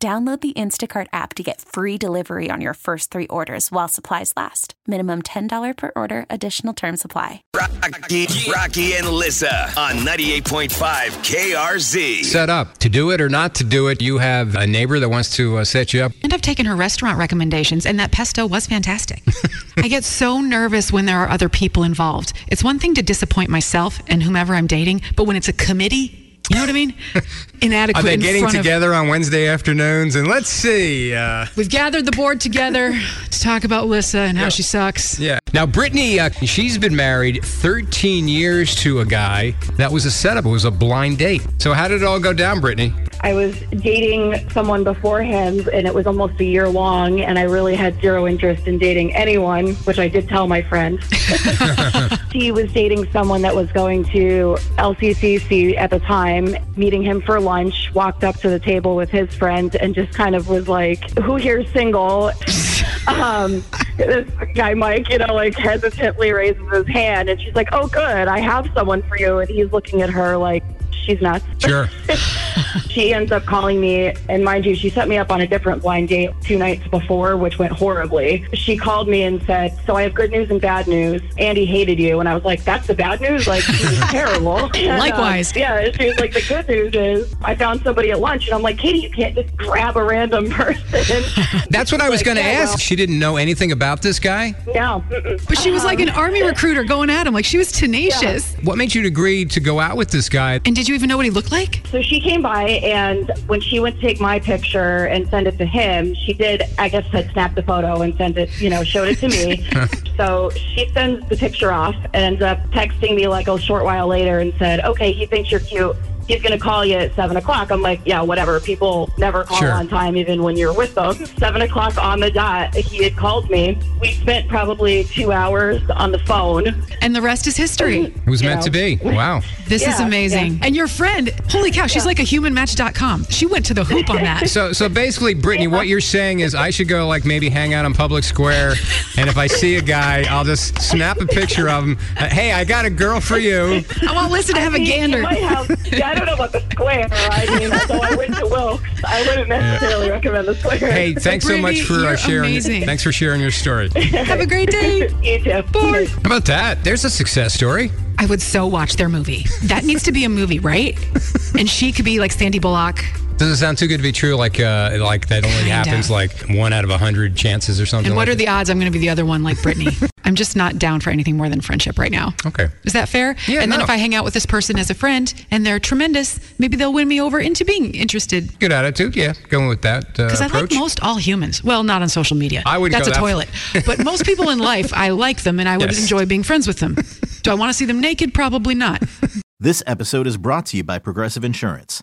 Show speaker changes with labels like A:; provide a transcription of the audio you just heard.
A: Download the Instacart app to get free delivery on your first three orders while supplies last. Minimum $10 per order, additional term supply.
B: Rocky, Rocky and Lissa on 98.5 KRZ.
C: Set up. To do it or not to do it, you have a neighbor that wants to uh, set you up.
D: And I've taken her restaurant recommendations, and that pesto was fantastic. I get so nervous when there are other people involved. It's one thing to disappoint myself and whomever I'm dating, but when it's a committee, you know what I mean? Inadequate.
C: Are they
D: in
C: getting
D: front of-
C: together on Wednesday afternoons? And let's see. Uh,
D: We've gathered the board together to talk about Lissa and how she sucks.
C: yeah. Now, Brittany, uh, she's been married 13 years to a guy. That was a setup. It was a blind date. So, how did it all go down, Brittany?
E: I was dating someone before him, and it was almost a year long, and I really had zero interest in dating anyone, which I did tell my friend. he was dating someone that was going to LCCC at the time, meeting him for lunch, walked up to the table with his friend, and just kind of was like, Who here's single? um, this guy Mike, you know, like hesitantly raises his hand, and she's like, "Oh, good, I have someone for you." And he's looking at her like she's nuts.
C: Sure.
E: she ends up calling me, and mind you, she set me up on a different blind date two nights before, which went horribly. She called me and said, "So I have good news and bad news. Andy hated you," and I was like, "That's the bad news. Like he was terrible." And, uh,
D: Likewise.
E: yeah. She was like, "The good news is I found somebody at lunch," and I'm like, "Katie, you can't just grab a random person."
C: That's what I was
E: Like,
C: going to
E: yeah,
C: ask.
E: well-
C: She didn't know anything about this guy.
E: no. mm-mm.
D: But she was like an army recruiter going at him. Like she was tenacious.
C: What made you agree to go out with this guy?
D: And did you even know what he looked like?
E: So she came by, and when she went to take my picture and send it to him, she did, I guess, had snapped the photo and sent it, you know, showed it to me. so she sends the picture off and ends up texting me like a short while later and said, okay, he thinks you're cute. He's going to call you at 7 o'clock. I'm like, yeah, whatever. People never call
C: Sure.
E: on time, even when you're with them. 7 o'clock on the dot, he had called me. We spent probably two hours on the phone.
D: And the rest is history.
C: It was
E: You
C: meant
E: know.
C: to be. Wow.
D: This is amazing.
E: yeah.
D: And your friend, holy cow, she's like a humanmatch.com. She went to the hoop on that.
C: So, so basically, Brittany, what you're saying is I should go like maybe hang out on public square, and if I see a guy, I'll just snap a picture of him. Uh, hey, I got a girl for you.
D: I want listen to have a
E: I mean,
D: gander.
E: You might have, yeah, I don't know about the square. I mean, although I went to Wilkes, I wouldn't necessarily recommend the square.
C: Hey, thanks so much
D: Brittany,
C: for uh,
D: you're
C: sharing.
D: amazing.
C: Thanks for sharing your story.
D: Have a great day.
E: you too.
C: about that? There's a success story.
D: I would so watch their movie. That needs to be a movie, right? And she could be like Sandy Bullock.
C: Doesn't sound too good to be true. Like, uh, like that only
D: Kinda.
C: happens like one out of a hundred chances or something.
D: And what
C: like
D: are the odds I'm going to be the other one like Brittany? I'm just not down for anything more than friendship right now.
C: Okay.
D: Is that fair?
C: Yeah,
D: and then
C: no.
D: if I hang out with this person as a friend and they're tremendous, maybe they'll win me over into being interested.
C: Good attitude. Yeah, going with that uh,
D: Because I like most all humans. Well, not on social media.
C: I wouldn't
D: That's
C: go
D: a
C: that
D: toilet. but most people in life, I like them and I would
C: Yes.
D: enjoy being friends with them. Do I want to see them naked? Probably not.
F: This episode is brought to you by Progressive Insurance.